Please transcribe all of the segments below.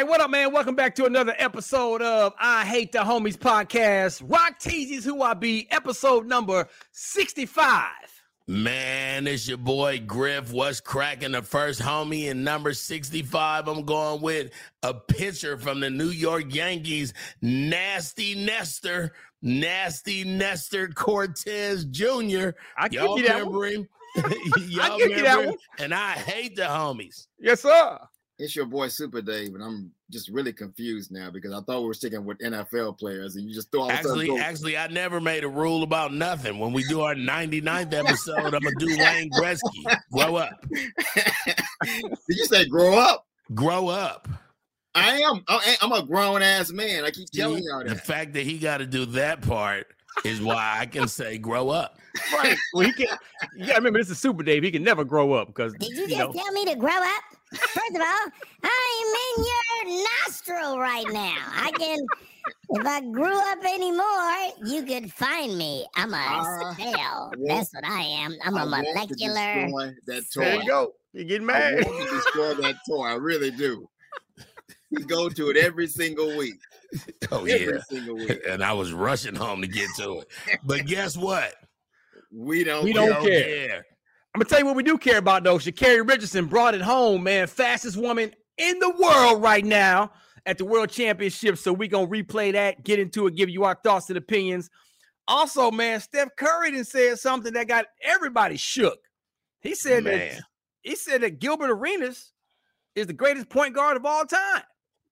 Right, what up, man? Welcome back to another episode of I Hate the Homies podcast. Rock Teases Who I Be, episode number 65. Man, it's your boy Griff. What's cracking the first homie in number 65? I'm going with a pitcher from the New York Yankees, Nasty Nestor, Nasty Nestor Cortes Jr. I give Y'all you that remember one. him? I Y'all give you that him? one. And I hate the homies. Yes, sir. It's your boy Super Dave, and I'm just really confused now because I thought we were sticking with NFL players, and you just throw all of a sudden Actually, go- actually, I never made a rule about nothing. When we do our 99th episode, I'm gonna do Wayne Gretzky. Grow up. Did you say grow up? Grow up. I am. I- I'm a grown ass man. I keep telling y'all that. The fact that he got to do that part is why I can say grow up. Right. Well, he can. You gotta remember, this is Super Dave. He can never grow up because Did you you just know. tell me to grow up? First of all, I am in your nostril right now. I can, if I grew up anymore, you could find me. I'm a Ah, cell. want- That's what I am. I'm a I want to molecular. destroy that toy. There you go. You're getting I mad. want to destroy that toy. I really do. We go to it every single week. Oh Every yeah. single week. And I was rushing home to get to it. But guess what? We don't. We We don't care. I'm gonna tell you what we do care about though. Sha'Carri Richardson brought it home, man. Fastest woman in the world right now at the World Championship. So we gonna replay that, get into it, give you our thoughts and opinions. Also, man, Steph Curry done said something that got everybody shook. He said that he said that Gilbert Arenas is the greatest point guard of all time.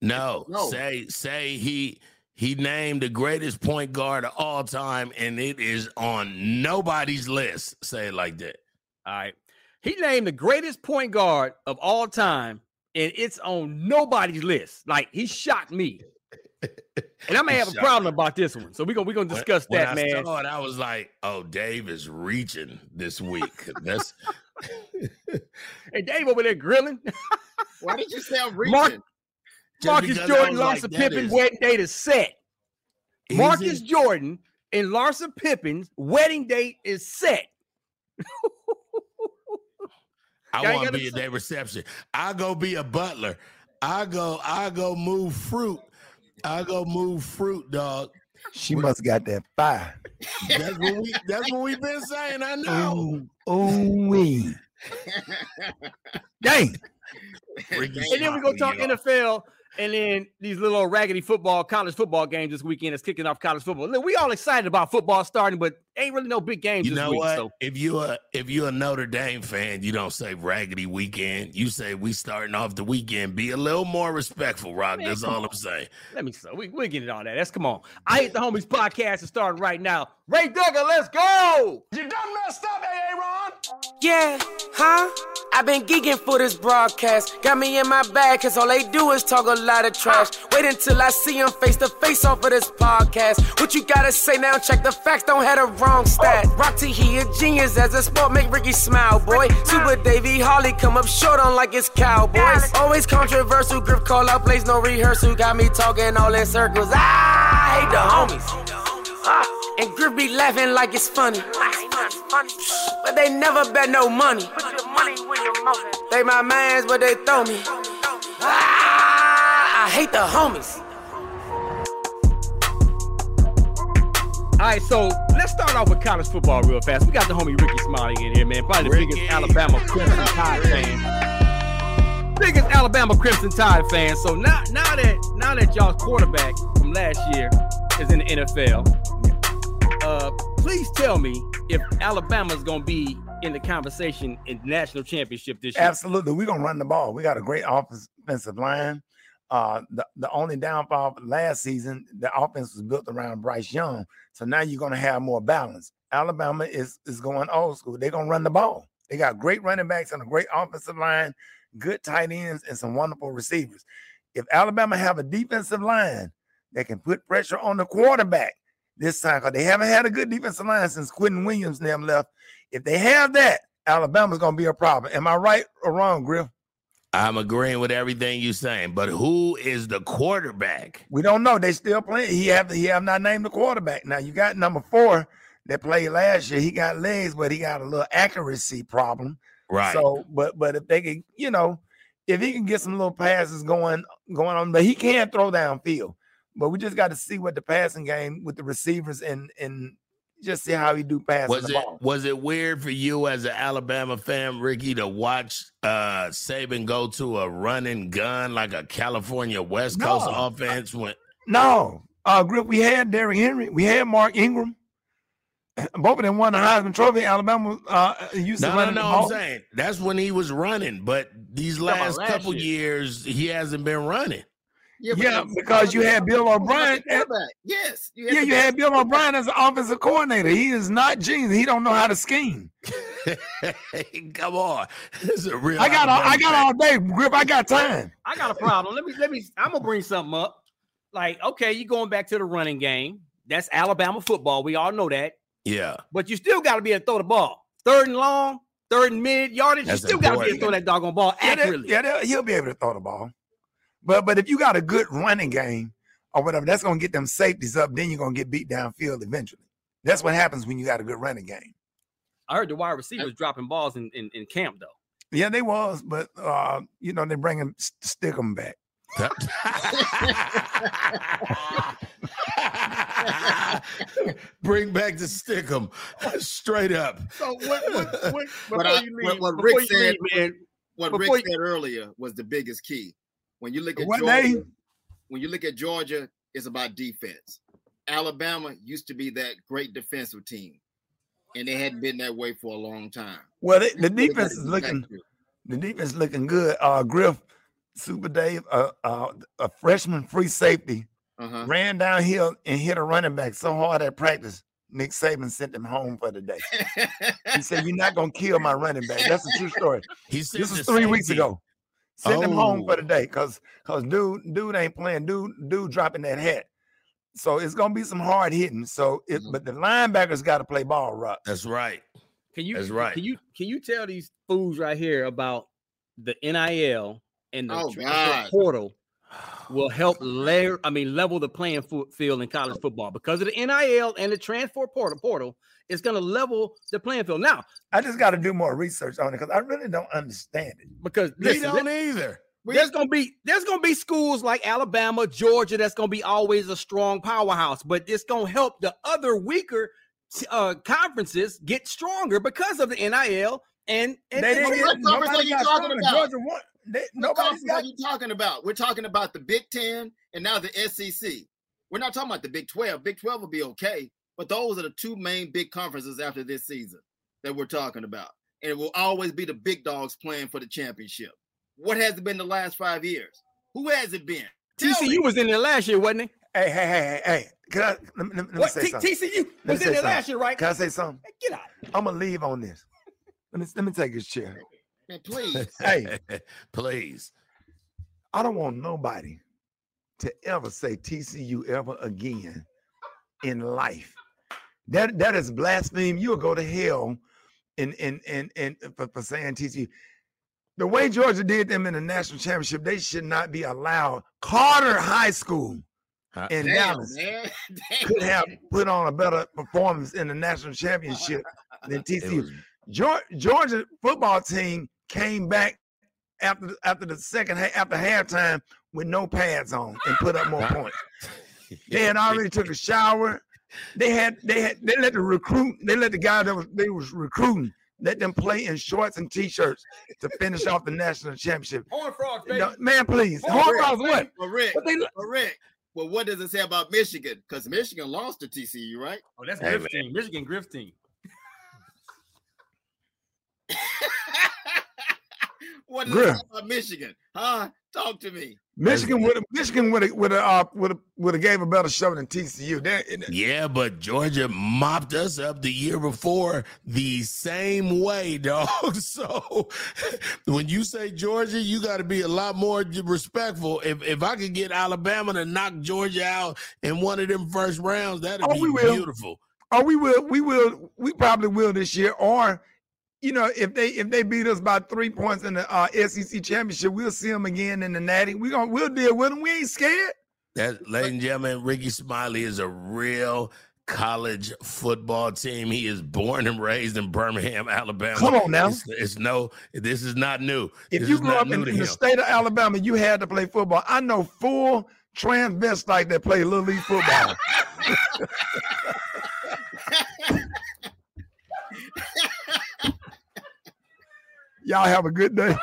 No, No. say say he he named the greatest point guard of all time, and it is on nobody's list. Say it like that. All right. He named the greatest point guard of all time, and it's on nobody's list. Like he shocked me. And I may have a problem about this one. So we're gonna we're gonna When- discuss when that, I man. Saw it, I was like, "Oh, Dave is reaching this week." That's Hey, Dave over there grilling. Why did you say I'm reaching? Mark- Marcus Jordan, like, Larsa Pippen is- wedding date is set. Is Marcus it? Jordan and Larsa Pippen's wedding date is set. I want to be at say- their reception. I go be a butler. I go. I go move fruit. I go move fruit, dog. She must got that fire. That's what we. That's what we've been saying. I know. Ooh, ooh wee. Dang. Rickey And then we go talk Smiley. NFL, and then these little raggedy football, college football games this weekend is kicking off college football. Look, we all excited about football starting, but ain't really no big games You this know week. what? So If you a if you a Notre Dame fan, you don't say raggedy weekend. You say we starting off the weekend. Be a little more respectful, Rock. Man, That's all on. I'm saying. let me so we we get it on that. That's come on. I hate the homies podcast is starting right now. Ray Duggan, let's go. You done messed up, AA Ron. Yeah, huh? I've been geeking for this broadcast. Got me in my bag, cause all they do is talk a lot of trash. Wait until I see them face to face off of this podcast. What you gotta say now? Check the facts, don't have the wrong stat. Rock T, he a genius as a sport, make Rickey smile, boy. Super Davey Holly come up short on like it's Cowboys. Always controversial, grip call out plays, no rehearsal. Got me talking all in circles. Ah, I hate the homies. Ah, and Griff be laughing like it's funny. But they never bet no money. They my mans, but they throw me. Ah, I hate the homies. All right, so let's start off with college football real fast. We got the homie Rickey Smiley in here, man. Probably the Rickey. biggest Alabama Crimson Tide fan. Biggest Alabama Crimson Tide fan. So now, now that now that y'all's quarterback from last year is in the NFL, uh, please tell me if Alabama's gonna be in the conversation in national championship this year. Absolutely. We're gonna run the ball. We got a great offensive line. Uh, the, the only downfall last season, the offense was built around Bryce Young. So now you're gonna have more balance. Alabama is is going old school. They're gonna run the ball. They got great running backs and a great offensive line, good tight ends, and some wonderful receivers. if Alabama have a defensive line that can put pressure on the quarterback this time, because they haven't had a good defensive line since Quinnen Williams and them left. If they have that, Alabama's gonna be a problem. Am I right or wrong, Griff? I'm agreeing with everything you're saying, but who is the quarterback? We don't know. They still playing. He have he have not named the quarterback. Now you got number four that played last year. He got legs, but he got a little accuracy problem. Right. So, but but if they can, you know, if he can get some little passes going going on, but he can't throw downfield. But we just got to see what the passing game with the receivers and and just see how he do passing was the it ball. was it weird for you as an Alabama fan, Rickey, to watch uh Saban go to a running gun like a California West Coast No. offense when No, uh, Griff, we had Derrick Henry, we had Mark Ingram. Both of them won the Heisman Trophy. Alabama uh, used to no, no, run no. the I'm saying that's when he was running, but these last last couple year. years he hasn't been running. Yeah, Yeah, because you had Bill O'Brien. quarterback. Yes. You Yeah, you had Bill. O'Brien as an offensive coordinator. He is not genius. He don't know how to scheme. Come on, this is a real. I got all, I got all day, Grip. I got time. I got a problem. Let me let me. I'm gonna bring something up. Like, okay, you going back to the running game. That's Alabama football. We all know that. Yeah, But you still got to be able to throw the ball. Third and long, third and mid yardage. That's you still got to be able to throw important. that doggone ball Yeah, that- accurately. yeah, that- he'll be able to throw the ball. But but if you got a good running game or whatever, that's gonna get them safeties up. Then you're gonna get beat downfield eventually. That's what happens when you got a good running game. I heard the wide receivers dropping balls in, in, in camp though. Yeah, they was, but uh, you know they bring him stick them back. Bring back the stickum straight up. So what? what, what But I- leave, what Rick said- leave, man. What Rick you- said earlier was the biggest key. When you look at What Georgia, they? when you look at Georgia, it's about defense. Alabama used to be that great defensive team, and they hadn't been that way for a long time. Well, they, the defense is looking. The defense looking good. Uh, Griff, Super Dave, uh, uh, a freshman free safety Uh-huh. ran downhill and hit a running back so hard at practice. Nick Saban sent him home for the day. He said, "You're not gonna kill my running back." That's a true story. He said This the is three weeks safety. Ago. Sent him home for Oh. the day because because dude dude ain't playing. Dude dude dropping that hat. So it's gonna be some hard hitting. So it, Mhm. but the linebackers got to play ball rock. That's right. Can you? That's right. Can you? Can you tell these fools right here about the NIL and the Oh, transfer portal will help layer? I mean, level the playing fo- field in college football because of the NIL and the transfer portal. Portal is going to level the playing field now I just got to do more research on it because I really don't understand it. because They listen, don't either. there's gonna be there's gonna be schools like Alabama, Georgia that's gonna be always a strong powerhouse, but it's gonna help the other weaker uh, conferences get stronger because of the NIL and, and, They didn't what get, conference are you talking about? Georgia won. They, What nobody's conference got are you talking about? We're talking about the Big Ten and now the SEC. We're not talking about the Big 12. Big 12 will be okay, but those are the two main big conferences after this season that we're talking about. And it will always be the big dogs playing for the championship. What has it been the last five years? Who has it been? Tell TCU me. was in there last year, wasn't he? Hey, hey, hey, hey, hey. Can I, let, me- let me, me What say T- something. TCU me was in there something. last year, right? Can I say something? Hey, Get out. I'm gonna leave on this. Let me let me take his chair. Man, please. Hey. please. I don't want nobody to ever say TCU ever again in life. That that is blasphemy. You'll go to hell in in in in for, for saying TCU. The way Georgia did them in the national championship, they should not be allowed. Carter High School Huh? in Damn, Dallas man. could have put on a better performance in the national championship than It TCU. was- Georgia, Georgia football team came back after the- after the second half after halftime with no pads on and put up more points. They had already took a shower. They had they had they let the recruit they let the guy that was they was recruiting let them play in shorts and t-shirts to finish off the national championship. Horn frogs, baby. No, man, please. Oh, Horn frogs what? But Rick, But they but Rick, well, what does it say about Michigan? Because Michigan lost to TCU, right? Oh, that's Hey, Griff's team. Michigan Griff team. what does Griff. it say about Michigan? Huh? Talk to me. Michigan would Michigan would have would have uh, would have would have gave a better show than TCU. They're, yeah, but Georgia mopped us up the year before the same way, dog. So when you say Georgia, you got to be a lot more respectful. If if I could get Alabama to knock Georgia out in one of them first rounds, that'd oh, be beautiful. Oh, we will. We will. We probably will this year. Or you know, if they if they beat us by three points in the uh, SEC championship, we'll see them again in the Natty. We gonna we'll deal with them. We ain't scared. That, ladies and gentlemen, Rickey Smiley is a real college football team. He is born and raised in Birmingham, Alabama. Come on now. It's, it's no, this is not new. If this you grew up in, in the state of Alabama, you had to play football. I know full transvestite that play little league football. Y'all have a good day.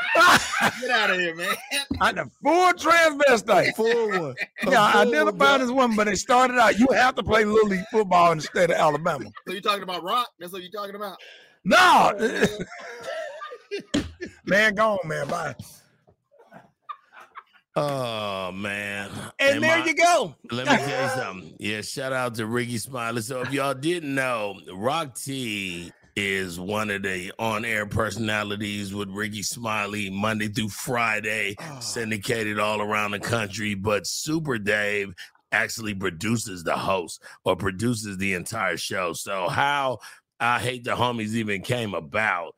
Get out of here, man. I'm the full transvestite. Full one. Yeah, I identified as one, but they started out. You have to play little league football in the state of Alabama. So you're talking about rock? That's what you're talking about? No. man, go on, man. Bye. Oh man. And, and there my, you go. Let me tell you something. Yeah, shout out to Rickey Smiley. So if y'all didn't know, Rock T is one of the on-air personalities with Rickey Smiley Monday through Friday, oh. syndicated all around the country. But Super Dave actually produces the host or produces the entire show. So how I hate the homies even came about.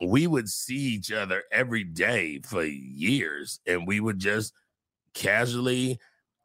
We would see each other every day for years, and we would just casually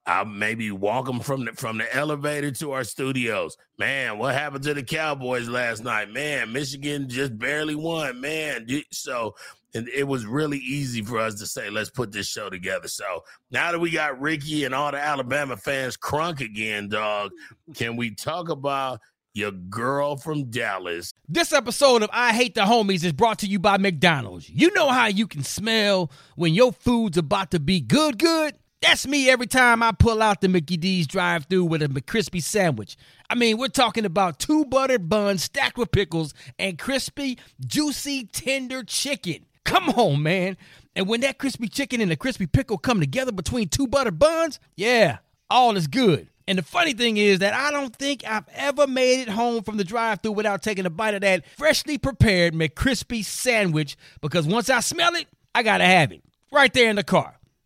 I maybe walk them from the from the elevator to our studios. Man, what happened to the Cowboys last night? Man, Michigan just barely won. Man, so and it was really easy for us to say, let's put this show together. So now that we got Rickey and all the Alabama fans crunk again, dog, can we talk about your girl from Dallas? This episode of I Hate the Homies is brought to you by McDonald's. You know how you can smell when your food's about to be good, good? That's me every time I pull out the Mickey D's drive through with a McCrispy sandwich. I mean, we're talking about two buttered buns stacked with pickles and crispy, juicy, tender chicken. Come on, man. And when that crispy chicken and the crispy pickle come together between two buttered buns, yeah, all is good. And the funny thing is that I don't think I've ever made it home from the drive through without taking a bite of that freshly prepared McCrispy sandwich because once I smell it, I gotta have it right there in the car.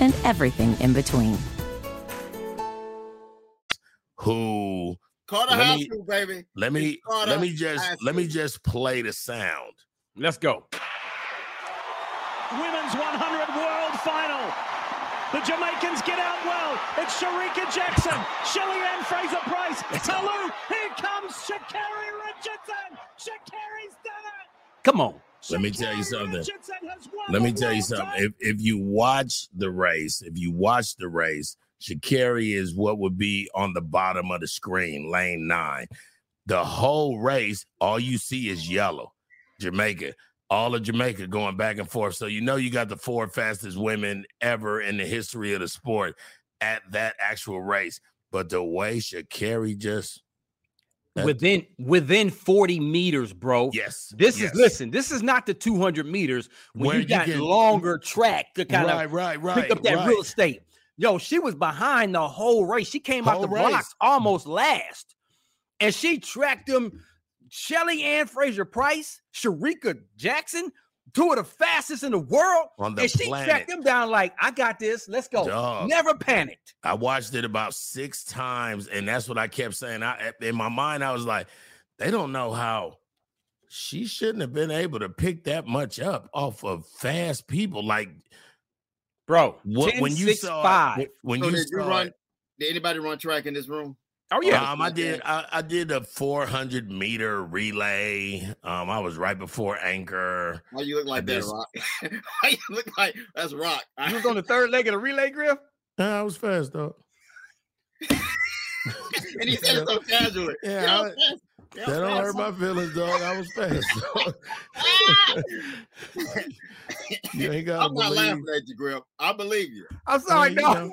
and everything in between. Who Carter let me, baby. Let me let me just let me just play the sound. Let's go. Women's 100 World Final. The Jamaicans get out well. It's Shericka Jackson, Shelly-Ann Fraser-Pryce, Talu. Here comes Sha'Carri Richardson. Sha'Carri's done it. Come on. Let me tell you something. Let me tell you something. If if you watch the race, if you watch the race, Sha'Carri is what would be on the bottom of the screen, lane nine. The whole race, all you see is yellow. Jamaica, all of Jamaica going back and forth. So you know you got the four fastest women ever in the history of the sport at that actual race. But the way Sha'Carri just within within 40 meters, bro. Yes. This yes. is listen, this is not the 200 meters when Where you got you longer track to kind right, of right, right, pick up that right. real estate. Yo, she was behind the whole race. She came whole out the race. blocks almost last. And she tracked them. Shelly Ann Fraser Price, Shericka Jackson, two of the fastest in the world. On the and she planet. tracked them down like, I got this. Let's go. Dog. Never panicked. I watched it about six times, and that's what I kept saying. I in my mind, I was like, they don't know how she shouldn't have been able to pick that much up off of fast people. Like, bro, what, 10, when you 6, saw five. it, when so you did saw you run? it, Did anybody run track in this room? Oh yeah, um, I did. I, I, did a 400 meter relay. Um, I was right before anchor. Why you look like that, Rock? Why you look like that's Rock? You was on the third leg of the relay, Griff. Nah, I was fast though. and he said it so casually. Yeah, Yeah, I- fast. Yeah, That don't hurt my feelings, dog. I was fast. you ain't got to I'm not believe. laughing at you, Grip. I believe you. I'm sorry, you know.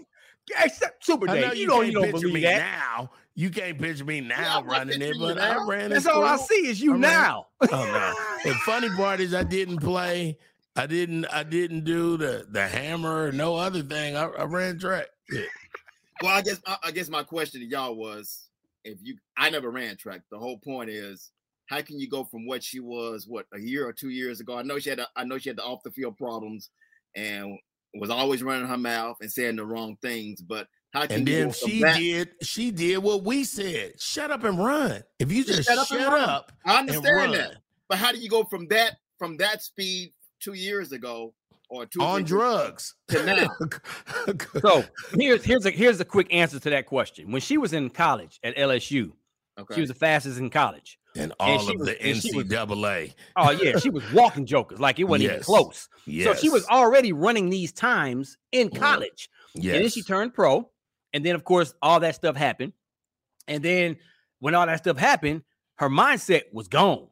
Except Super I know you, You know can't you don't picture believe me that. now. You can't picture me now I'm running it, picturing you but I now. ran That's in all I see is you I ran- now. Oh no! The funny part is I didn't play. I didn't. I didn't do the the hammer or no other thing. I, I ran track. Yeah. Well, I guess I, I guess my question to y'all was, if you, I never ran track. The whole point is, how can you go from what she was, what a year or two years ago? I know she had, a, I know she had the off the field problems, and was always running her mouth and saying the wrong things. But how can And you then go she that- did. She did what we said. Shut up and run. If you just Shut shut up up, and run. I and understand that, but how do you go from that from that speed two years ago or two on drugs. to now? So here's here's a here's a quick answer to that question. When she was in college at LSU, Okay. she was the fastest in college. And all she of was- the and she was- NCAA. Oh yeah, she was walking jokers like it wasn't even close. Yes. So she was already running these times in Mhm. college. Yes. And then she turned pro. And then, of course, all that stuff happened. And then when all that stuff happened, her mindset was gone.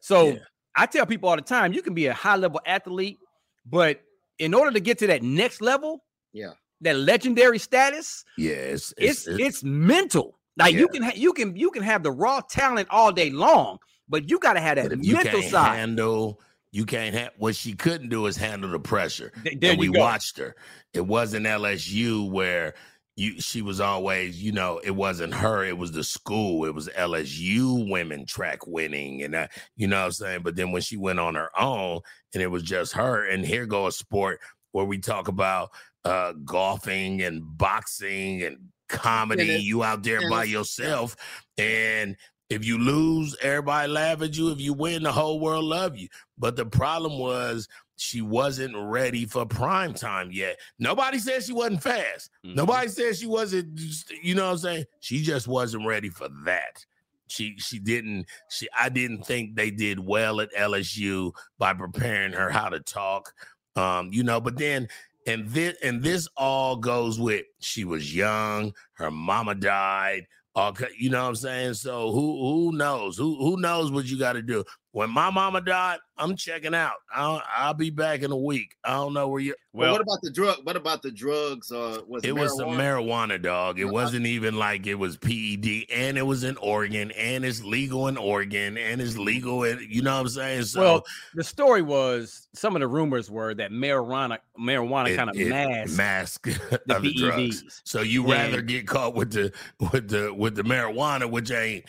So Yeah. I tell people all the time, you can be a high level athlete, but in order to get to that next level, Yeah. that legendary status, Yes. it's it's, mental. Like you can ha- you can you can have the raw talent all day long, but you got to have that if you mental can't side. handle, you can't have what she couldn't do is handle the pressure. Th- there and we go. watched her. It wasn't LSU where you she was always, you know, it wasn't her, it was the school. It was LSU women track winning. And uh, you know what I'm saying? But then when she went on her own and it was just her, and here go a sport where we talk about uh golfing and boxing and comedy, you out there by yourself. And if you lose, everybody laugh at you. If you win, the whole world love you. But the problem was she wasn't ready for prime time yet. Nobody said she wasn't fast. Mhm. Nobody said she wasn't, you know what I'm saying? She just wasn't ready for that. She she didn't she I didn't think they did well at LSU by preparing her how to talk. Um, you know, but then and this and this all goes with she was young, her mama died, all you know what I'm saying? So who who knows? Who who knows what you got to do? When my mama died, I'm checking out. I'll, I'll be back in a week. I don't know where you. Well, Well, what about the drug? What about the drugs? Uh, was It was some marijuana? marijuana, dog. It wasn't even like it was PED, and it was in Oregon, and it's legal in Oregon, and it's legal. In, you know what I'm saying? So well, the story was some of the rumors were that marijuana marijuana kind of it masked mask the other drugs. So you Yeah. rather get caught with the with the with the marijuana, which ain't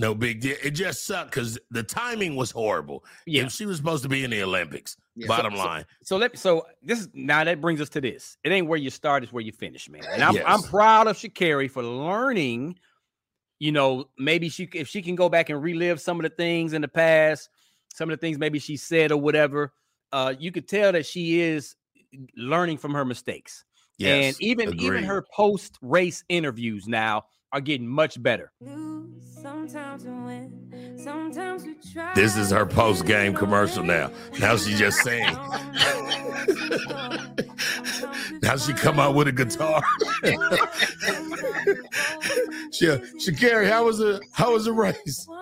no big deal. It just sucked because the timing was horrible. Yeah. she was supposed to be in the Olympics. Yeah. Bottom So- line, So let so this is now that brings us to this. It ain't where you start, it's where you finish, man. And I'm I'm proud of Sha'Carri for learning. You know, maybe she if she can go back and relive some of the things in the past, some of the things maybe she said or whatever. Uh, you could tell that she is learning from her mistakes. yes, and even even her post race interviews now are getting much better. Sometimes we win, sometimes we try. This is her post game commercial now. Now she just saying. now she come out with a guitar. she, she Sha'Carri, how was the how was the race?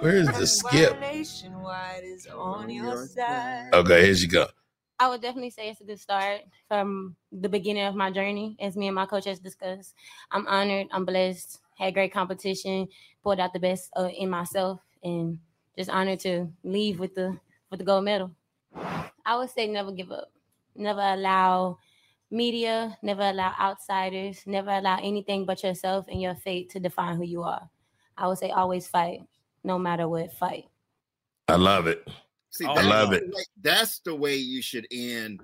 Where is the skip? Nationwide is your side. Okay, here she go. I would definitely say it's a good start from the beginning of my journey, as me and my coach has discussed. I'm honored, I'm blessed, had great competition, pulled out the best uh, in myself, and just honored to leave with the with the gold medal. I would say never give up, never allow media, never allow outsiders, never allow anything but yourself and your fate to define who you are. I would say always fight, no matter what, fight. I love it. See, I that's love the it. way- that's the way you should end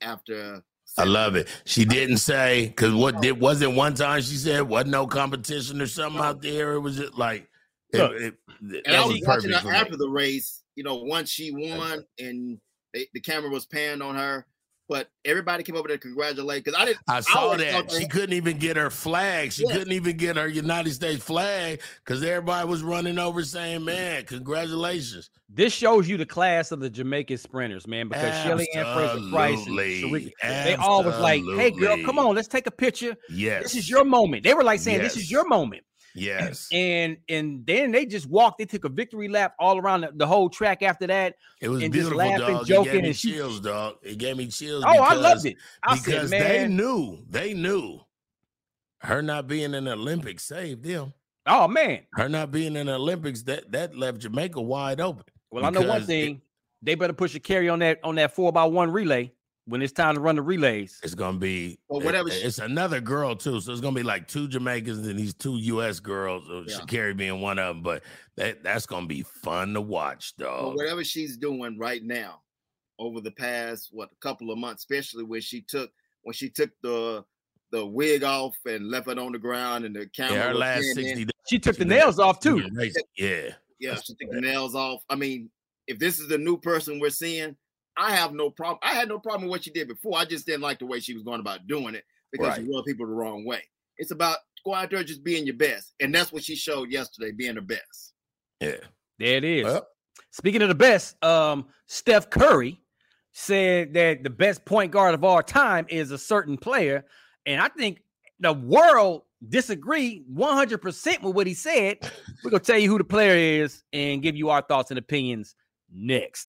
after. I love it. She didn't say because what oh. did wasn't one time she said wasn't no competition or something out there. It was just like it, Look, it- And that I was was watching perfect her after the race. You know, once she won and they, the camera was panned on her, but everybody came over to congratulate because I didn't. I saw always that. She couldn't even get her flag. She Yeah. couldn't even get her United States flag because everybody was running over saying, Man, congratulations. This shows you the class of the Jamaican sprinters, man. Because Shelly Ann Fraser Price and Shericka, they all was like, "Hey, girl, come on, let's take a picture. Yes. This is your moment." They were like saying, "This is your moment." Yes. And and then they just walked. They took a victory lap all around the, the whole track after that. It was and just beautiful, laughing, dog. it joking, gave me and she- chills, dog. It gave me chills. Oh, I because- loved it. I said, because they knew, they knew her not being in the Olympics saved them. Oh man. Her not being in the Olympics that that left Jamaica wide open. Well, I know one Because it- thing. they better push a carry on that on that four by one relay when it's time to run the relays. It's gonna be Well, it- whatever she- it's another girl too. So it's gonna be like two Jamaicans and these two US girls, uh, Yeah. Sha'Carri being one of them. But that that's gonna be fun to watch, But dog. whatever she's doing right now, over the past what a couple of months, especially when she took when she took the the wig off and left it on the ground and the camera. Yeah, her last 60 days. She took the nails off too. was racing. Yeah. Yeah, she took the nails off. I mean, if this is the new person we're seeing, I have no problem. I had no problem with what she did before. I just didn't like the way she was going about doing it because she Right. rubbed people the wrong way. It's about going out there just being your best, and that's what she showed yesterday, being her best. Yeah. There it is. Well. Speaking of the best, um, Steph Curry said that the best point guard of all time is a certain player, and I think the world disagree 100% with what he said. We're gonna tell you who the player is and give you our thoughts and opinions next.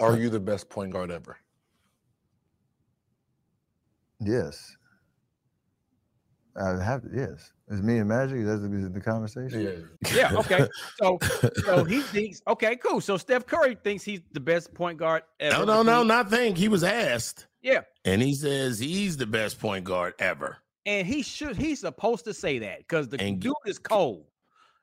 Are you the best point guard ever? Yes. I have to, yes. It's me and Magic. That's the, the conversation. Yeah, yeah. okay. So, so he thinks, okay, cool. So Steph Curry thinks he's the best point guard ever. No, no, no, not think. He was asked. Yeah. And he says he's the best point guard ever. And he should he's supposed to say that because the And- dude is cold.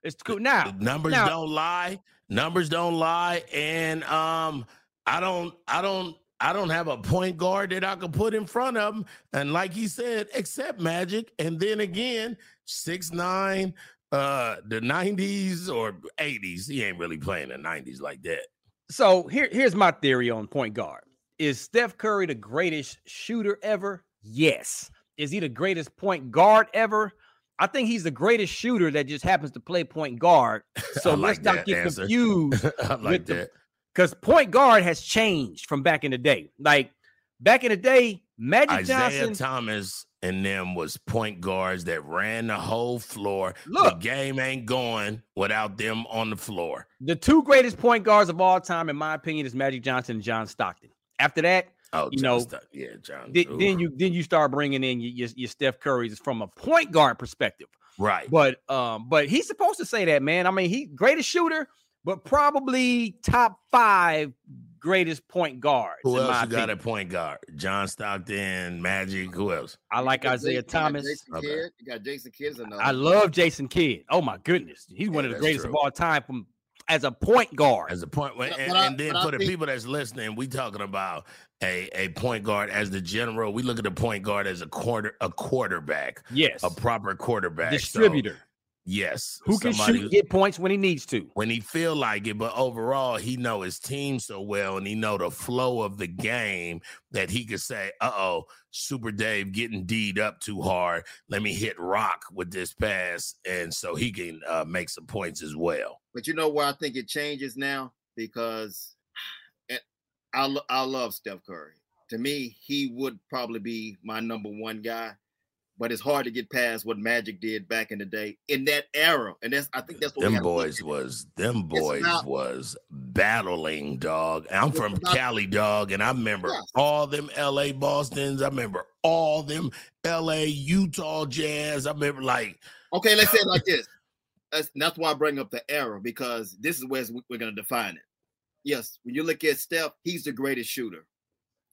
It's cool. Now The numbers now- don't lie. Numbers don't lie. And um, I don't, I don't, I don't have a point guard that I could put in front of him. And like he said, except Magic. And then again, six nine, uh, the 90s or 80s. He ain't really playing the 90s like that. So here, here's my theory on point guard. Is Steph Curry the greatest shooter ever? Yes. Is he the greatest point guard ever? I think he's the greatest shooter that just happens to play point guard. So I let's not get answer. confused. I like that. Because point guard has changed from back in the day. Like back in the day, Magic Isaiah Johnson. Thomas and them was point guards that ran the whole floor. Look. the game ain't going without them on the floor. the two greatest point guards of all time, in my opinion, is Magic Johnson and John Stockton. After that, Oh, you John know, yeah, John. Then, then you then you start bringing in your, your, your Steph Curry's from a point guard perspective. right. But um, but he's supposed to say that, man. I mean, he greatest shooter, but probably top five greatest point guards. Who in else my you got opinion. at point guard? John Stockton, Magic. Who else? I like Isaiah Jason- you got Thomas. Jason Okay. Kidd. You got Jason Kidd. I love Jason Kidd. Oh my goodness, he's one of the that's greatest of all time from as a point guard. As a point, and, I- and then but I for the think- people that's listening, we talking about a, a point guard as the general. We look at the point guard as a quarter a quarterback, yes, a proper quarterback, So, distributor yes, who can somebody shoot, get points when he needs to. when he feel like it but overall he know his team so well and he know the flow of the game that he could say uh-oh super dave getting d'd up too hard let me hit rock with this pass and so he can uh, make some points as well But you know where I think it changes now because and I lo- I love Steph Curry. to me, he would probably be my number one guy. But it's hard to get past what Magic did back in the day in that era, and that's I think that's what Them boys was them boys about- was battling, dog. I'm from about- Cali, dog, and I remember Yes. all them LA Boston's. I remember all them LA Utah Jazz. I remember like Okay, let's say it like this. That's that's why I bring up the era because this is where we're going to define it. Yes, when you look at Steph, he's the greatest shooter.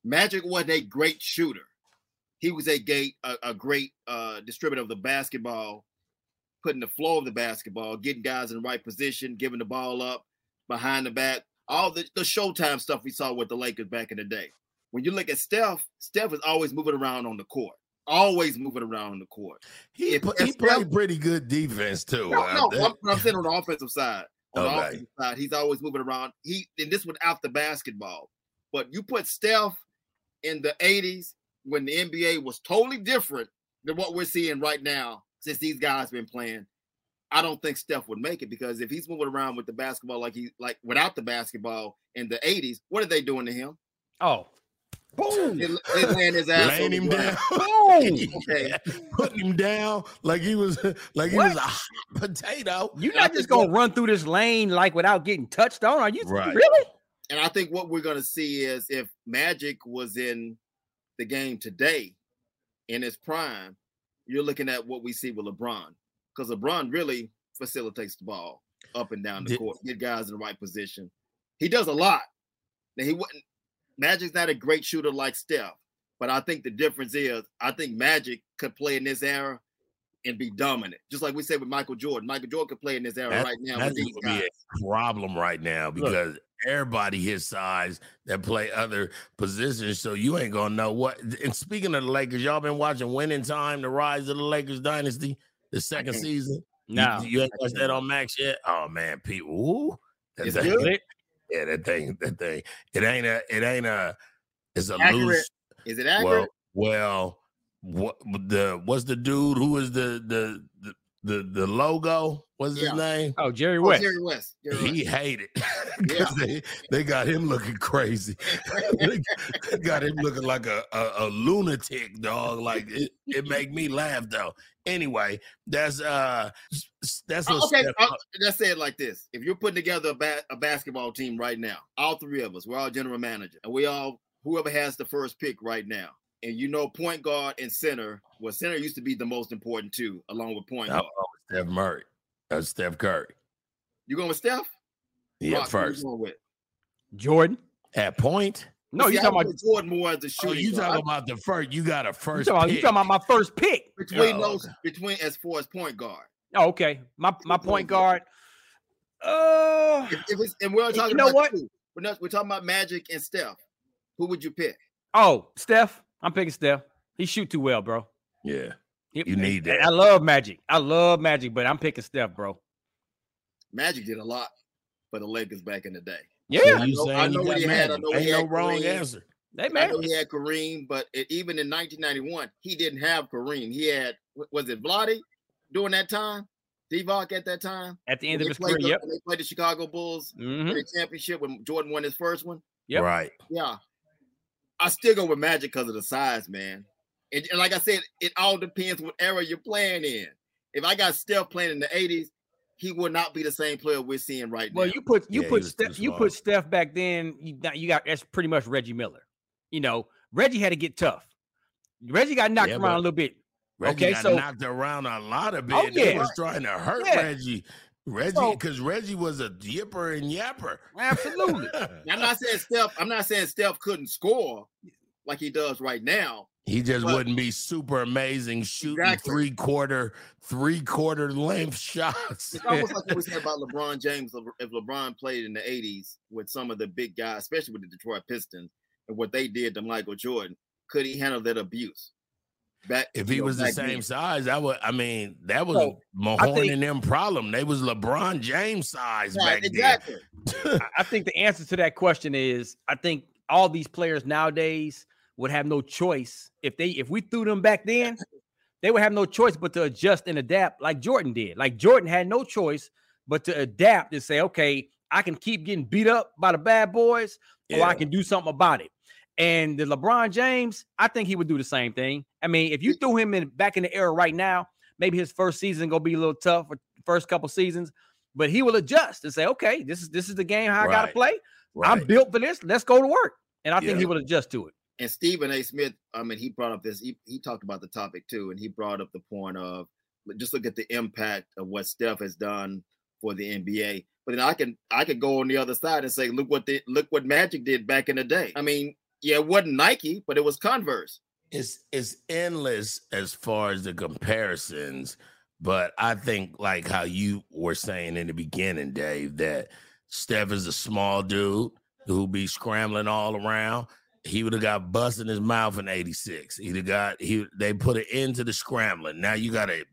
Magic wasn't a great shooter. He was a gate a, a great uh, distributor of the basketball, putting the flow of the basketball, getting guys in the right position, giving the ball up behind the back, all the, the Showtime stuff we saw with the Lakers back in the day. When you look at Steph, Steph is always moving around on the court, always moving around on the court. he If- pl- if he Steph- played pretty good defense too. no, no, I'm, I'm saying on the offensive side. On the offensive side, he's always moving around. He and this without the basketball. But you put Steph in the 80s when the NBA was totally different than what we're seeing right now since these guys been playing. I don't think Steph would make it because if he's moving around with the basketball like he like without the basketball in the 80s, what are they doing to him? Oh, boom. They, they laying his ass laying on the him ground. down, Okay. putting him down like he was like he was a hot potato. You're not just gonna what- run through this lane like without getting touched on. Are you Right. really? And I think what we're going to see is if Magic was in the game today in its prime, you're looking at what we see with LeBron because LeBron really facilitates the ball up and down the Did- court, get guys in the right position. He does a lot. Now he wouldn't. Magic's not a great shooter like Steph, but I think the difference is I think Magic could play in this era and be dominant, just like we said with Michael Jordan. Michael Jordan could play in this era That- right now. that's with these gonna be guys. a problem right now because everybody his size that play other positions, so you ain't gonna know what. And speaking of the Lakers, y'all been watching Winning Time: The Rise of the Lakers Dynasty, the second season. You- No. you, ain't I watched that on Max yet? Oh man, people, ooh, that It's thing- good? yeah, that thing, that thing. It ain't a, it ain't a, it's a Accurate. loose. Is it accurate? Well, well, what the what's the dude who is the the the the, the logo? What's his name? Oh, Jerry Oh, West. Jerry West. Jerry West. He hated because they, they got him looking crazy. they they got him looking like a, a, a lunatic dog. Like it, it make me laugh though. Anyway, that's uh that's what okay, Steph- uh, let's say it like this: If you're putting together a, ba- a basketball team right now, all three of us, we're all general manager, and we all whoever has the first pick right now, and you know point guard and center. Well, center used to be the most important too, along with point Oh, guard. oh, Steph Murray. That's Steph Curry. You going with Steph? Yeah, Rock, first. going with? Jordan. At point. No, you talking about Jordan more as a Oh, shooting. you guard. talking about the first? You got a first. you pick. talking about my first pick. between Oh, those okay. between as far as point guard. Oh, okay. My my point guard. Uh If, if it's, and we're You talking know about what? two. We're not. We're talking about Magic and Steph. Who would you pick? oh, Steph. I'm picking Steph. He shoot too well, bro. Yeah. He- You need that. I love Magic. I love Magic, but I'm picking Steph, bro. Magic did a lot for the Lakers back in the day. Yeah, So I you know- saying I you know got he had- I Magic. know he Ain't no had wrong Kareem. answer. they I man. know he had Kareem, but it, even in 1991, he didn't have Kareem. He had was it Vlade during that time? Divac at that time. At the When end of his career, the, yep. when They played the Chicago Bulls Mhm. for the championship when Jordan won his first one. Yep. Right. Yeah, I still go with Magic because of the size, man. And, and like I said, it all depends what era you're playing in. If I got Steph playing in the 80s, he will not be the same player we're seeing right Well, now. Well, you put you Yeah, put Steph you put Steph back then. You got you got that's pretty much Reggie Miller. You know, Reggie had to get tough. Reggie got knocked Yeah, around a little bit. Reggie Okay, got so- knocked around a lot of oh, bit. Oh, They yeah. was trying to hurt Yeah. Reggie. Reggie, So- because Reggie was a yipper and yapper. Absolutely. I'm not saying Steph. I'm not saying Steph couldn't score like he does right now. He just But- wouldn't be super amazing shooting Exactly. three quarter, three quarter length shots. It's almost like what we said about LeBron James. If LeBron played in the '80s with some of the big guys, especially with the Detroit Pistons, and what they did to Michael Jordan, could he handle that abuse? Back If you he know, was the same then? size, I would. I mean, that was So, Mahorn think- and them problem. They was LeBron James size Right, back exactly. then. I- I think the answer to that question is I think all these players nowadays would have no choice if they if we threw them back then, they would have no choice but to adjust and adapt like Jordan did. Like Jordan had no choice but to adapt and say, okay, I can keep getting beat up by the bad boys, or I can do something about it. And the LeBron James, I think he would do the same thing. I mean, if you threw him in back in the era right now, maybe his first season gonna be a little tough for first couple seasons, but he will adjust and say, okay, this is this is the game how I gotta Right. play. I'm built for this. Let's go to work. And I think he Yeah. will adjust to it. And Stephen A. Smith, I mean, he brought up this. He, he talked about the topic too, and he brought up the point of just look at the impact of what Steph has done for the NBA. But then I can I could go on the other side and say, look what the look what Magic did back in the day. I mean, yeah, it wasn't Nike, but it was Converse. it's it's endless as far as the comparisons, but I think like how you were saying in the beginning, Dave, that Steph is a small dude who be scrambling all around. He would have got bust in his mouth in '86. He'd have got he. They put an end to the scrambling. Now you got to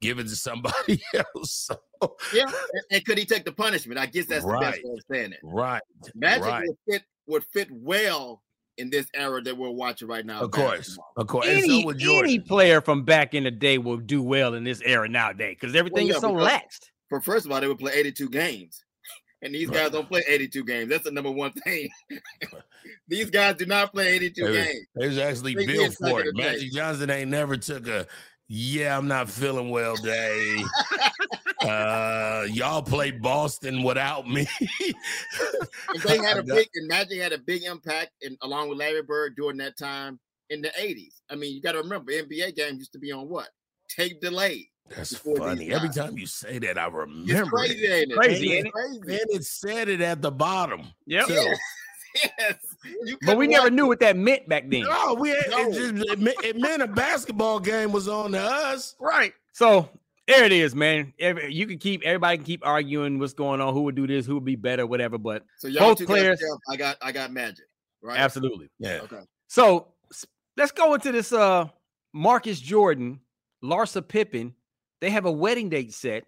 give it to somebody else. So, Yeah, and, and could he take the punishment? I guess that's the best way of saying it. right, Magic right. would fit would fit well in this era that we're watching right now. Of course, basketball. of course. And Any, so would any player from back in the day will do well in this era nowadays because everything yeah, is so because- laxed. For first of all, they would play 82 games. And these guys don't play 82 games. That's the number one thing. these guys do not play 82 They games. they was actually They built for in it. the. Magic Johnson ain't never took a yeah, I'm not feeling well day. uh y'all play Boston without me. And they had a I got- big and Magic had a big impact in along with Larry Bird during that time in the 80s. I mean, you got to remember NBA games used to be on what? Tape delay. That's funny. Every time you say that, I It's remember crazy, it. ain't it? Crazy, It's ain't it? crazy. And it said it at the bottom. Yep. too. Yes. yes. But we never watch knew what that meant back then. No, we it, No. just it, meant, it meant a basketball game was on to us. Right. So there it is, man. Every, you can keep everybody can keep arguing what's going on, who would do this, who would be better, whatever. But So y'all both players, got I got I got Magic. Right? absolutely. Yeah. Okay. So let's go into this. Uh, Marcus Jordan, Larsa Pippen, they have a wedding date set,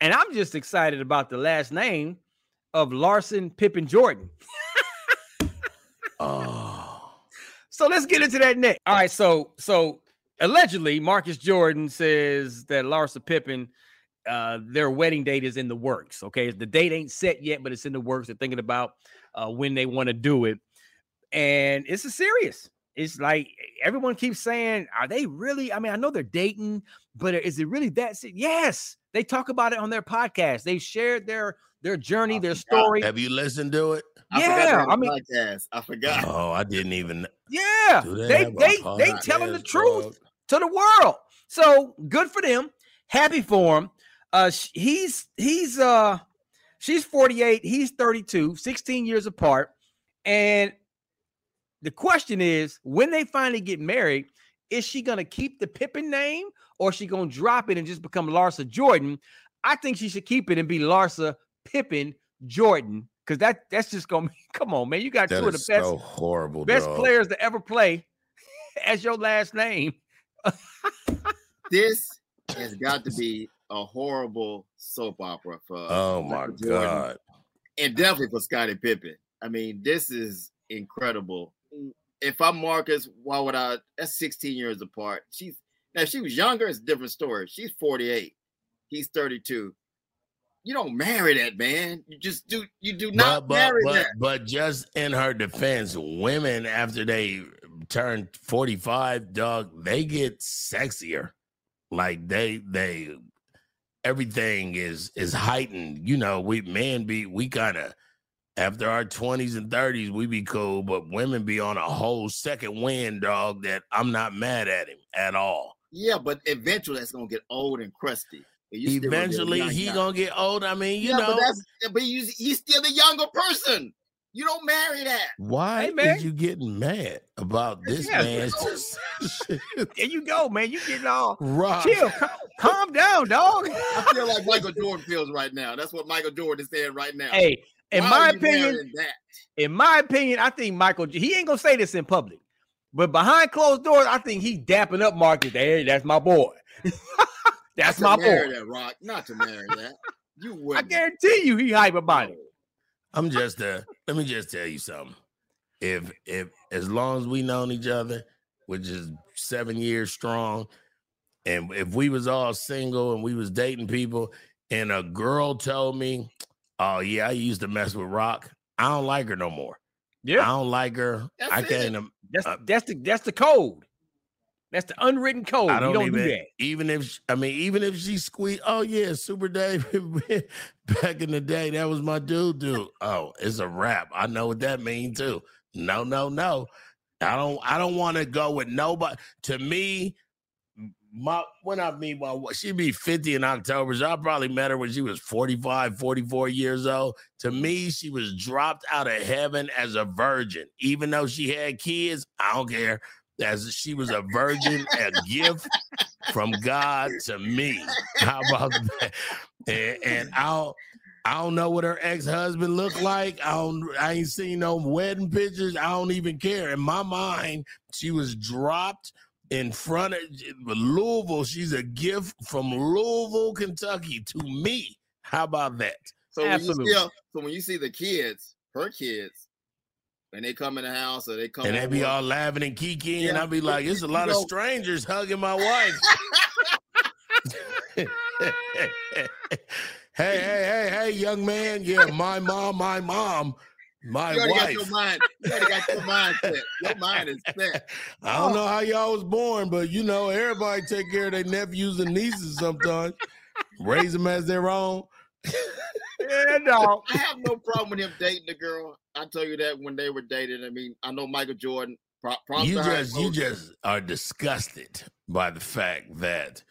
and I'm just excited about the last name of Larsa Pippen Jordan. Oh. So let's get into that next. All right, so so allegedly Marcus Jordan says that Larsa Pippen, uh, their wedding date is in the works. Okay, the date ain't set yet, but it's in the works. They're thinking about uh, when they want to do it, and it's a serious. It's like everyone keeps saying, "Are they really?" I mean, I know they're dating, but is it really that? se- Yes, they talk about it on their podcast. They shared their their journey, their story. Have you listened to it? I forgot Yeah, they had mean- podcast. I forgot. Oh, I didn't even Yeah, Do they they they they telling the truth dog? To the world. So good for them. Happy for him. Uh, he's he's uh she's 48, he's 32, 16 years apart. And the question is, when they finally get married, is she gonna keep the Pippen name or is she gonna drop it and just become Larsa Jordan? I think she should keep it and be Larsa Pippen Jordan because that that's just gonna be come on, man. You got That two of the best so horrible. best dog. players to ever play as your last name. This has got to be a horrible soap opera for Oh my Jordan, god. and definitely for Scottie Pippen. I mean, this is incredible. If I'm Marcus, why would I? That's 16 years apart. She's now if she was younger, it's a different story. She's 48. He's 32. You don't marry that man. You just do. You do not but, but, marry but, that. but just in her defense, women after they turn 45, dog, they get sexier. Like they they everything is is heightened. You know, we men be we kind of after our 20s and 30s, we be cool, but women be on a whole second wind, dog, that I'm not mad at him at all. Yeah, but eventually that's gonna get old and crusty. And you still gonna be Eventually, young he gonna get old. I mean, you yeah, know, but but he's, he's still the younger person. You don't marry that. why Hey, man. is you getting mad about this Yeah. man? There you go, man. You getting all Rock. chill, calm, calm down, dog. I feel like Michael Jordan feels right now. That's what Michael Jordan is saying right now. Hey, in Why my opinion, that? in my opinion, I think Michael he ain't gonna say this in public, but behind closed doors, I think he's dapping up Marcus. Hey, that's my boy. that's my Not marry boy. that, Rock. Not to marry that. You I wouldn't. guarantee you, he hype about it. I'm just uh let me just tell you something. If if as long as we known each other, which is seven years strong, and if we was all single and we was dating people, and a girl told me, Oh yeah, I used to mess with Rock, I don't like her no more. Yeah. I don't like her. That's I can't. im- That's uh, that's the that's the code. That's the unwritten code. I don't, you don't even. do that. Even if I mean, even if she squeezed. Oh yeah, Super David. Back in the day, that was my dude. Dude. Oh, it's a wrap. I know what that means too. No, no, no. I don't. I don't want to go with nobody. To me, my when I meet my she'd be 50 in October. So I probably met her when she was 45, 44 years old. To me, she was dropped out of heaven as a virgin. Even though she had kids, I don't care. As she was a virgin, a gift from God to me. How about that? And, and I'll I don't know what her ex-husband looked like. I don't I ain't seen no wedding pictures. I don't even care. In my mind, she was dropped in front of Louisville. She's a gift from Louisville, Kentucky to me. How about that? So when you see, so when you see the kids, her kids, and they come in the house or they come and they be with- all laughing and kiki, and I'll be like, it's a lot of strangers hugging my wife. hey, hey, hey, hey, young man. Yeah, my mom, my mom, my you already got wife. your mind. You already got your mind set. Your mind is set. I don't know oh. how y'all was born, but you know, everybody take care of their nephews and nieces sometimes. Raise them as their own yeah, no. I have no problem with him dating the girl. I tell you that when they were dating. I mean, I know Michael Jordan. You just you just are disgusted by the fact that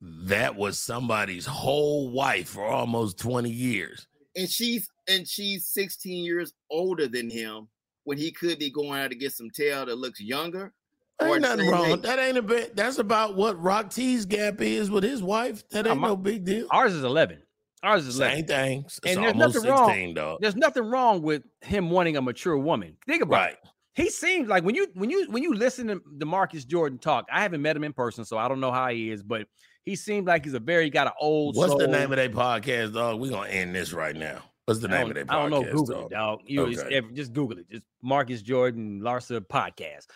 that was somebody's whole wife for almost 20 years. And she's and she's 16 years older than him when he could be going out to get some tail that looks younger. Ain't nothing wrong. Age. That ain't a bit. That's about what Rock T's gap is with his wife. That uh, ain't no big deal. Ours is 11. I was just same things, thing. It's and there's nothing 16, wrong. Dog. There's nothing wrong with him wanting a mature woman. Think about right. it. He seems like when you when you when you listen to the Marcus Jordan talk. I haven't met him in person, so I don't know how he is, but he seemed like he's a very got an old. What's soul. the name of that podcast, dog? We're gonna end this right now. What's the name of that podcast? I don't know. Google dog. it, dog. You okay. just, just Google it. Just Marcus Jordan Larsa podcast.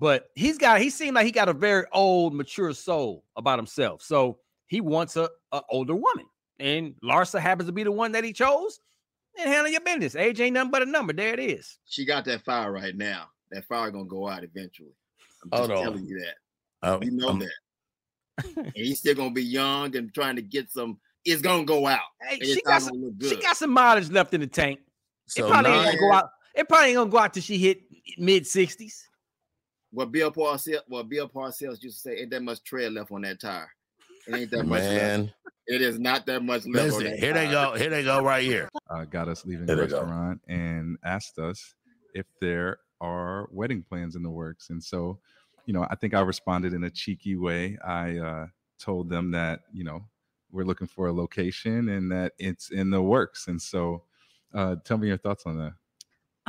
But he's got he seemed like he got a very old, mature soul about himself. So he wants a, a older woman and Larsa happens to be the one that he chose. And handle your business. Age ain't nothing but a number. There it is. She got that fire right now. That fire gonna go out eventually. I'm Hold just on. telling you that. Oh, You know um, that. and he's still gonna be young and trying to get some. It's gonna go out. Hey, she got some, gonna she got some mileage left in the tank. So it probably ain't gonna go out. It probably ain't gonna go out till she hit mid sixties. What Bill Parcells, what Bill Parcells used to say, ain't that much tread left on that tire. It ain't that much left. Man, It is not that much left listen, that here they go. Here they go right here. uh, got us leaving There the they go. restaurant and asked us if there are wedding plans in the works. And so, you know, I think I responded in a cheeky way. I uh, told them that, you know, we're looking for a location and that it's in the works. And so, uh, tell me your thoughts on that.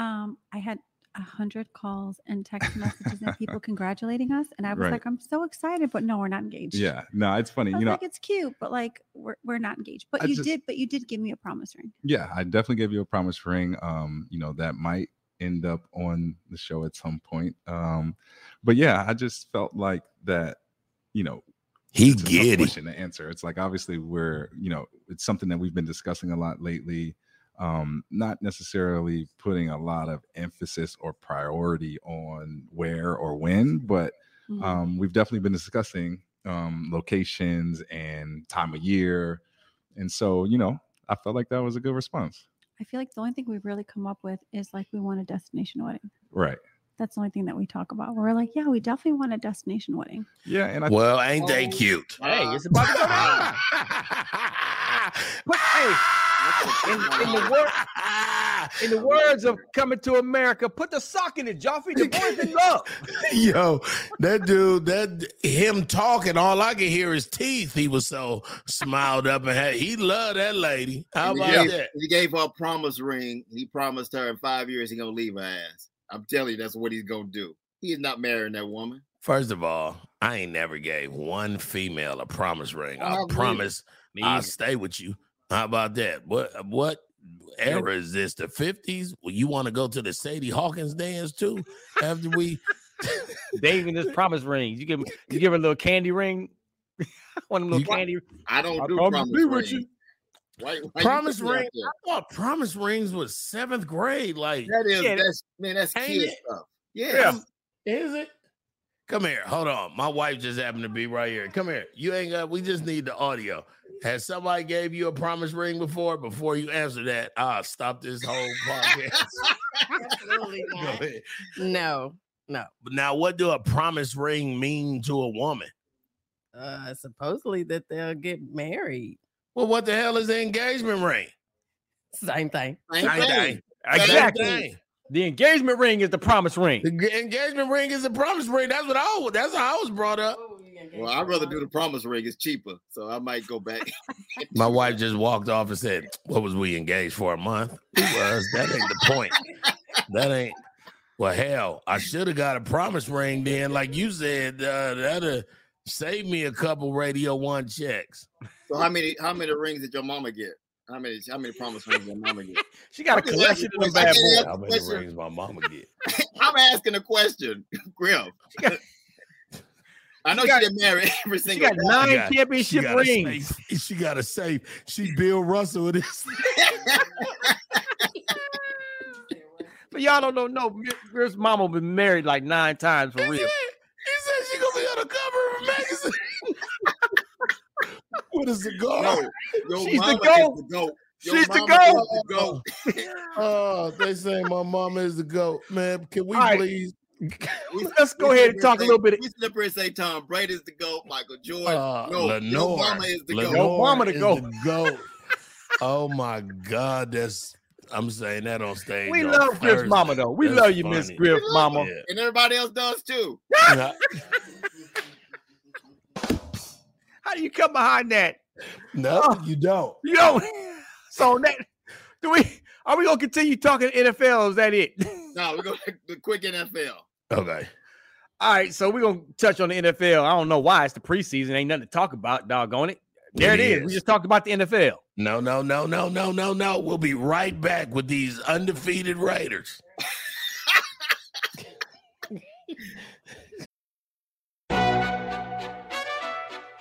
Um, I had a hundred calls and text messages and people congratulating us, and I was Right. like, I'm so excited, but no, we're not engaged. Yeah, no, it's funny. I You know, like, it's cute, but like we're we're not engaged. But I you just- did, but you did give me a promise ring. yeah, I definitely gave you a promise ring. Um, you know, that might end up on the show at some point. Um, but yeah, I just felt like that, you know, He it's a question to answer. It's like obviously we're, you know, it's something that we've been discussing a lot lately. Um, not necessarily putting a lot of emphasis or priority on where or when, but Mhm. um, we've definitely been discussing um, locations and time of year. And so, you know, I felt like that was a good response. I feel like the only thing we've really come up with is like we want a destination wedding. Right. That's the only thing that we talk about. We're like, yeah, we definitely want a destination wedding. Yeah. And I, Well, ain't they Oh, cute? Hey, it's about to go down. But hey, in, in the word, in the words of coming to America, put the sock in it, Joffrey. The boys in love. Yo, that dude, that him talking, all I could hear is teeth. He was so smiled up and had, he loved that lady. How about he, gave, that? he gave her a promise ring. He promised her in five years he gonna leave her ass. I'm telling you, that's what he's gonna do. He is not marrying that woman. First of all, I ain't never gave one female a promise ring. I I promise Me I'll stay with you. How about that? What what era is this? The 50s? Well, you want to go to the Sadie Hawkins dance too? After we They even just promise rings. You give you give her a little candy ring. One of them little You- candy. I don't I do promise promise to be with rings. you. Why, why promise you put me out ring. I thought promise rings was seventh grade. Like That is yeah, that's man, that's kid it? stuff. Yeah. Is it? Come here. Hold on. My wife just happened to be right here. Come here. You ain't got. We just need the audio. Has somebody gave you a promise ring before? Before you answer that, ah, stop this whole podcast. Absolutely Go not. ahead. No, no. But now, what do a promise ring mean to a woman? Uh, supposedly that they'll get married. Well, what the hell is the engagement ring? Same thing. Same Same thing. thing. Exactly. Same thing. The engagement ring is the promise ring. The g- engagement ring is the promise ring. That's what I. was- That's how I was brought up. Well, I'd rather do the promise ring. It's cheaper, so I might go back. My wife just walked off and said, "What was we engaged for a month?" It was. That ain't the point. That ain't. Well, hell, I should have got a promise ring then, like you said. Uh, that'd save me a couple Radio One checks. so how many how many rings did your mama get? How many how many promise rings did your mama get? She got a I'm just collection asking of them bad questions. boys. How many question. rings my mama get? I'm asking a question, Grill. I know she, got- didn't marry every She single got guy. nine She got- championship got a rings. safe- She got a safe. She Bill Russell with this. But y'all don't know. No, Griff's mama been married like nine times for real. He said she gonna be on the cover of a magazine. What is the goal? No, your She's the goat. is the goat. Your She's the goat. the goat. Oh, they say my mama is the goat. Man, can we All right. please? Let's go ahead and sit here talk a little bit. We sit and say Tom Brady is the goat, Michael Jordan. Uh, no, your Lenore. mama is the Lenore goat. mama the is goat. the goat. oh my God, that's I'm saying that on stage. We on love Griff's mama though. We That's love you, Miss funny. Griff, mama. Yeah. And everybody else does too. Nah, How do you come behind that? no, Oh. you don't. You don't. so that do we are we gonna continue talking NFL? Is that it? No, we're going to the quick NFL. Okay. All right, so we're gonna touch on the NFL. I don't know why it's the preseason, ain't nothing to talk about, doggone it. There it It is. We just talked about the NFL. No, no, no, no, no, no, no. We'll be right back with these undefeated Raiders.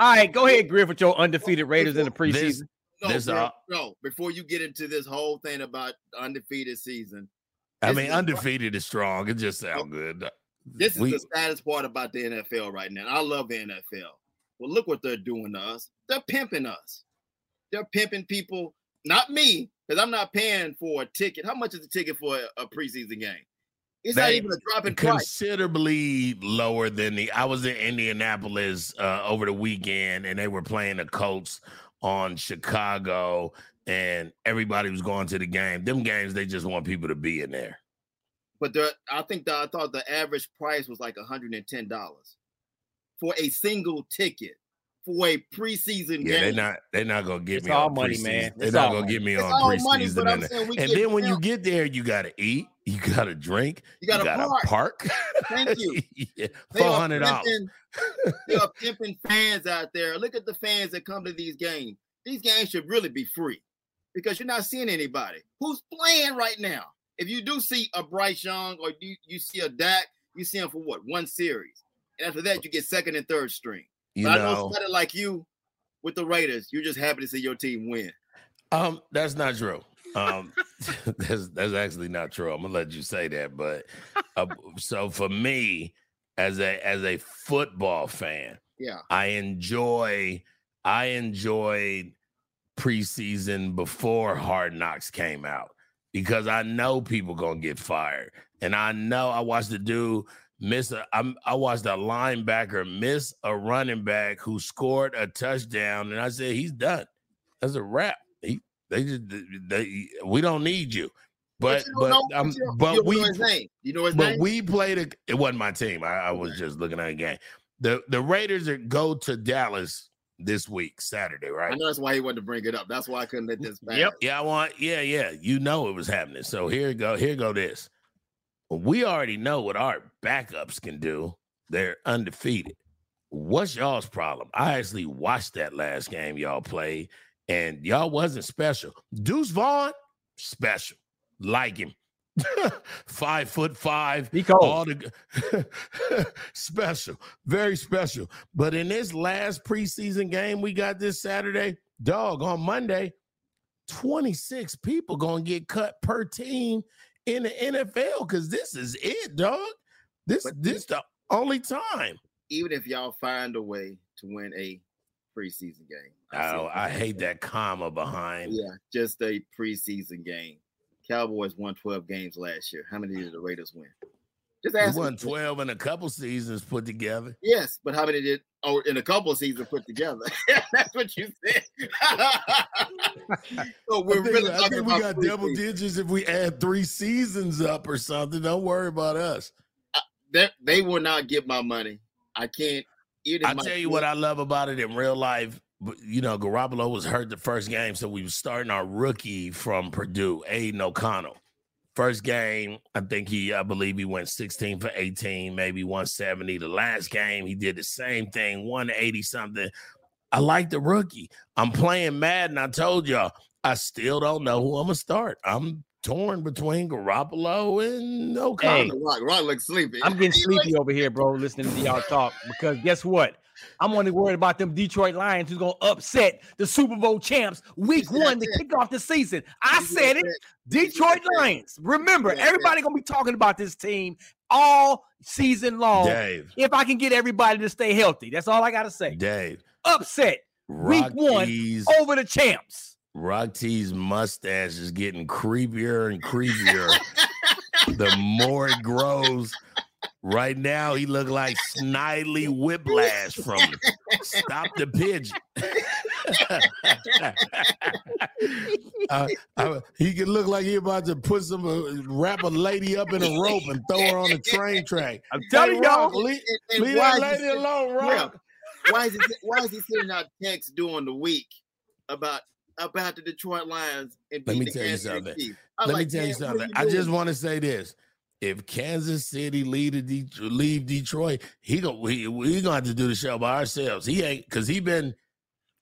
All right, go ahead, Griff, with your undefeated Raiders in the preseason. This, No, this, bro, uh, no. Before you get into this whole thing about undefeated season, I mean, is- undefeated is strong. It just sounds good. This is We- the saddest part about the NFL right now. I love the NFL. Well, look what they're doing to us. They're pimping us. They're pimping people, not me, because I'm not paying for a ticket. How much is a ticket for a, a preseason game? It's not even a drop in price. considerably lower than the. I was in Indianapolis uh, over the weekend, and they were playing the Colts on Chicago, and everybody was going to the game. Them games, they just want people to be in there. But the, I think the, I thought the average price was like $110 for a single ticket for a preseason Yeah, they're not. They're not gonna get It's me all on money, preseason. man. They're It's not all gonna money. get me It's on all money, preseason. but I'm and saying we and get then when you get there, you gotta eat. You gotta drink. You gotta park. park. Thank you. yeah, They four are dollars. pimping- They are pimping fans out there. Look at the fans that come to these games. These games should really be free because you're not seeing anybody who's playing right now. If you do see a Bryce Young or you, you see a Dak, you see him for what? One series. And after that, you get second and third string. You But I know know, somebody like you with the Raiders, you're just happy to see your team win. um, that's not true. Um, that's that's actually not true. I'm gonna let you say that, but uh, so for me, as a as a football fan, Yeah. I enjoy I enjoyed preseason before Hard Knocks came out because I know people gonna get fired, and I know I watched the dude miss a. I'm, I watched a linebacker miss a running back who scored a touchdown, and I said he's done. That's a wrap. He, they just they we don't need you. But but don't um, but you don't- but you we know his name. You know his but name? we played a. It wasn't my team. I, I was just looking at a game. The the Raiders are go to Dallas this week, Saturday, right? I know that's why he wanted to bring it up. That's why I couldn't let this pass. Yeah, I want. Yeah, yeah. You know it was happening. So here go. Here go. This. We already know what our backups can do. They're undefeated. What's y'all's problem? I actually watched that last game y'all played, and y'all wasn't special. Deuce Vaughn, special. Like him. five foot five. He All the special, very special. But in this last preseason game we got this Saturday, dog, on Monday, 26 people gonna get cut per team in the NFL because this is it, dog. This this the only time. Even if y'all find a way to win a preseason game. Oh, I hate that comma behind. Yeah, just a preseason game. Cowboys won 12 games last year. How many did the Raiders win? Just ask. won 12 in a couple seasons put together. Yes, but how many did oh in a couple seasons put together? That's what you said. so we're I think, really I think we got double preseason. digits if we add three seasons up or something. Don't worry about us. Uh, they, they will not get my money. I can't. I tell you what I love about it in real life. You know, Garoppolo was hurt the first game, so we were starting our rookie from Purdue, Aidan O'Connell. First game, I think he, I believe he went 16 for 18, maybe 170. The last game, he did the same thing, 180 something. I like the rookie. I'm playing Madden. I told y'all, I still don't know who I'm gonna start. I'm torn between Garoppolo and Hey, O'Connell. Rock, Rock looks sleepy. I'm getting sleepy over here, bro, listening to y'all talk. Because guess what? I'm only worried about them Detroit Lions who's gonna upset the Super Bowl champs week one to kick off the season. I said it. Detroit Lions. Remember, everybody gonna be talking about this team all season long. Dave. If I can get everybody to stay healthy, that's all I gotta say. Dave. Upset week one over the champs. Rock T's mustache is getting creepier and creepier the more it grows. Right now, he look like Snidely Whiplash from Stop the Pigeon. Uh, uh, he could look like he about to put some uh, wrap a lady up in a rope and throw her on the train track. I'm telling Rock, y'all, leave, and leave why that is he lady sit- alone, Yeah. Rock. Why is he why is he sending out texts during the week about about the Detroit Lions and Let me tell you something. Let like, me tell you "Man, what are something. I just want to say this: if Kansas City leave the leave Detroit, he gonna we, we gonna have to do the show by ourselves. He ain't because he been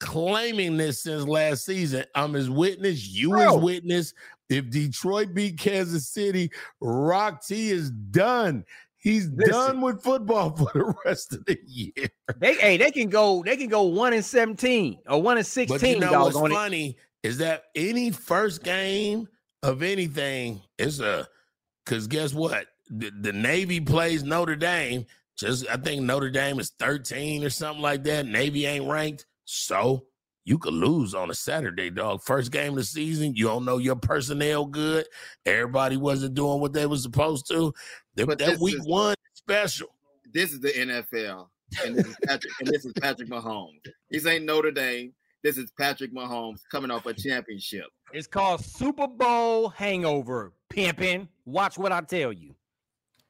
claiming this since last season. I'm his witness. You Bro. his witness. If Detroit beat Kansas City, Rock T is done. He's Listen. done with football for the rest of the year. They hey, they can go, they can go one and 17 or one and 16. But you know what's funny is that any first game of anything is a because guess what? The, the Navy plays Notre Dame. Just I think Notre Dame is 13 or something like that. Navy ain't ranked. So you could lose on a Saturday, dog. First game of the season. You don't know your personnel good. Everybody wasn't doing what they was supposed to. That, But that week is- one special. This is the NFL, and this is Patrick, and this is Patrick Mahomes. This ain't Notre Dame. This is Patrick Mahomes coming off a championship. It's called Super Bowl hangover, pimping. Watch what I tell you.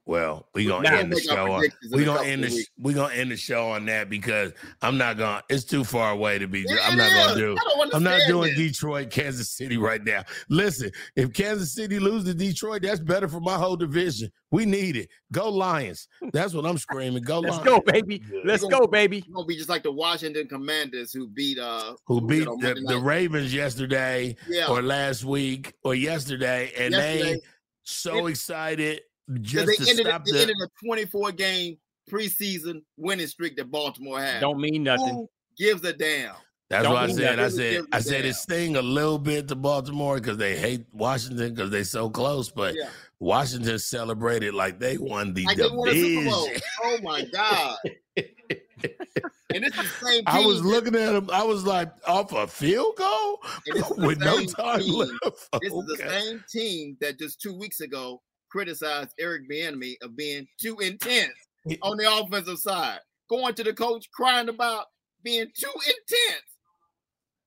Well, we gonna end the show. On, we gonna end the of sh- weeks. we gonna end the show on that because I'm not gonna. It's too far away to be. It I'm not gonna do. I don't I'm not doing this. Detroit, Kansas City right now. Listen, if Kansas City lose to Detroit, that's better for my whole division. We need it. Go Lions. That's what I'm screaming. Go Let's Lions. go, baby. Let's We're go, baby. It's gonna be just like the Washington Commanders who beat uh Who was it beat the, the? Ravens yesterday Yeah. or last week or yesterday, and they Yesterday. so excited 'Cause just they to ended, stop they the. ended a 24 game preseason winning streak that Baltimore had. Don't mean nothing. Who gives a damn? That's Don't what I said. I said Give a I said damn. it sting a little bit to Baltimore because they hate Washington because they're so close, but Yeah. Washington celebrated like they won the Like they won division. Oh my God. and it's the same I was team- looking at him. I was like, off a field goal And this is the with no same time team- left. This is the same team that just two weeks ago criticized Eric Bieniemy of being too intense on the offensive side, going to the coach crying about being too intense.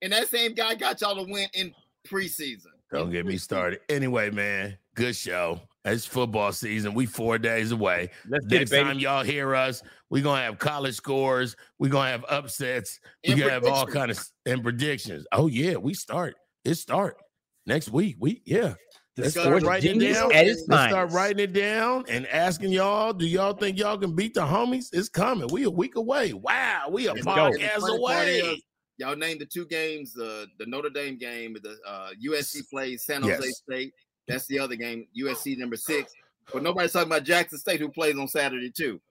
And that same guy got y'all to win in preseason. Don't get me started. Anyway, man, good show. It's football season. We four days away. Let's get it, Next time y'all hear us, we're gonna have college scores. We're gonna have upsets. We're gonna have all predictions. kind of and predictions. Oh yeah, we start. It start next week. We yeah. Let's start writing it down. at its Let's start writing it down and asking y'all, do y'all think y'all can beat the homies? It's coming. We a week away. Wow, we a Let's go. And the podcast funny part is, away. Y'all named the two games, uh, the Notre Dame game, the uh, USC plays San Jose Yes. State. That's the other game, USC number six. But nobody's talking about Jackson State, who plays on Saturday too.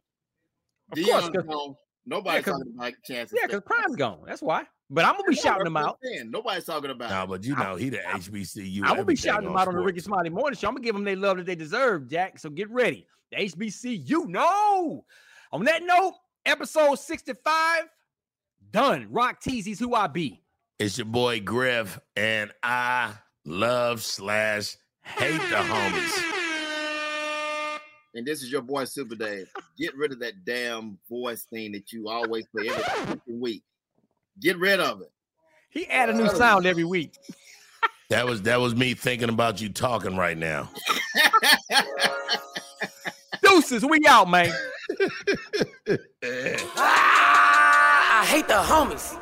Of course, Deion's 'cause- gone. Nobody's Yeah, 'cause- talking about Kansas Yeah, because Prime's gone. That's why. But I'm gonna be shouting that's them out. saying. Nobody's talking about. No, it. but you know he the HBCU. I'm gonna be shouting them out on the. Rickey Smiley Morning Show. I'm gonna give them they love that they deserve, Jack. So get ready. The HBCU, no. On that note, episode 65 done. Rock Teasy's who I be. It's your boy Griff, and I love slash hate the homies. And this is your boy Super Dave. Get rid of that damn voice thing that you always play every freaking week. Get rid of it. He add a new sound every week. That was that was me thinking about you talking right now. Deuces, we out, man. Ah, I hate the homies.